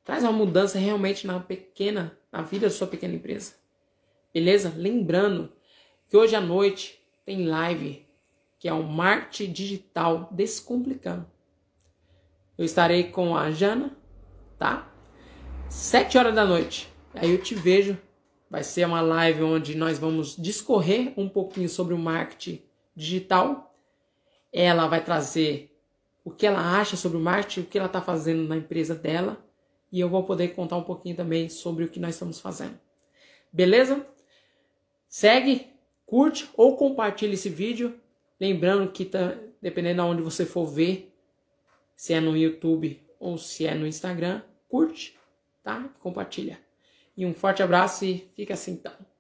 Traz uma mudança realmente na pequena, na vida da sua pequena empresa. Beleza? Lembrando que hoje à noite tem live, que é o Marketing Digital Descomplicando. Eu estarei com a Jana, tá? Sete horas da noite. Aí eu te vejo. Vai ser uma live onde nós vamos discorrer um pouquinho sobre o marketing digital. Ela vai trazer o que ela acha sobre o marketing, o que ela está fazendo na empresa dela. E eu vou poder contar um pouquinho também sobre o que nós estamos fazendo. Beleza? Segue, curte ou compartilha esse vídeo. Lembrando que tá, dependendo de onde você for ver, se é no YouTube ou se é no Instagram, curte, tá? Compartilha. E um forte abraço e fica assim então.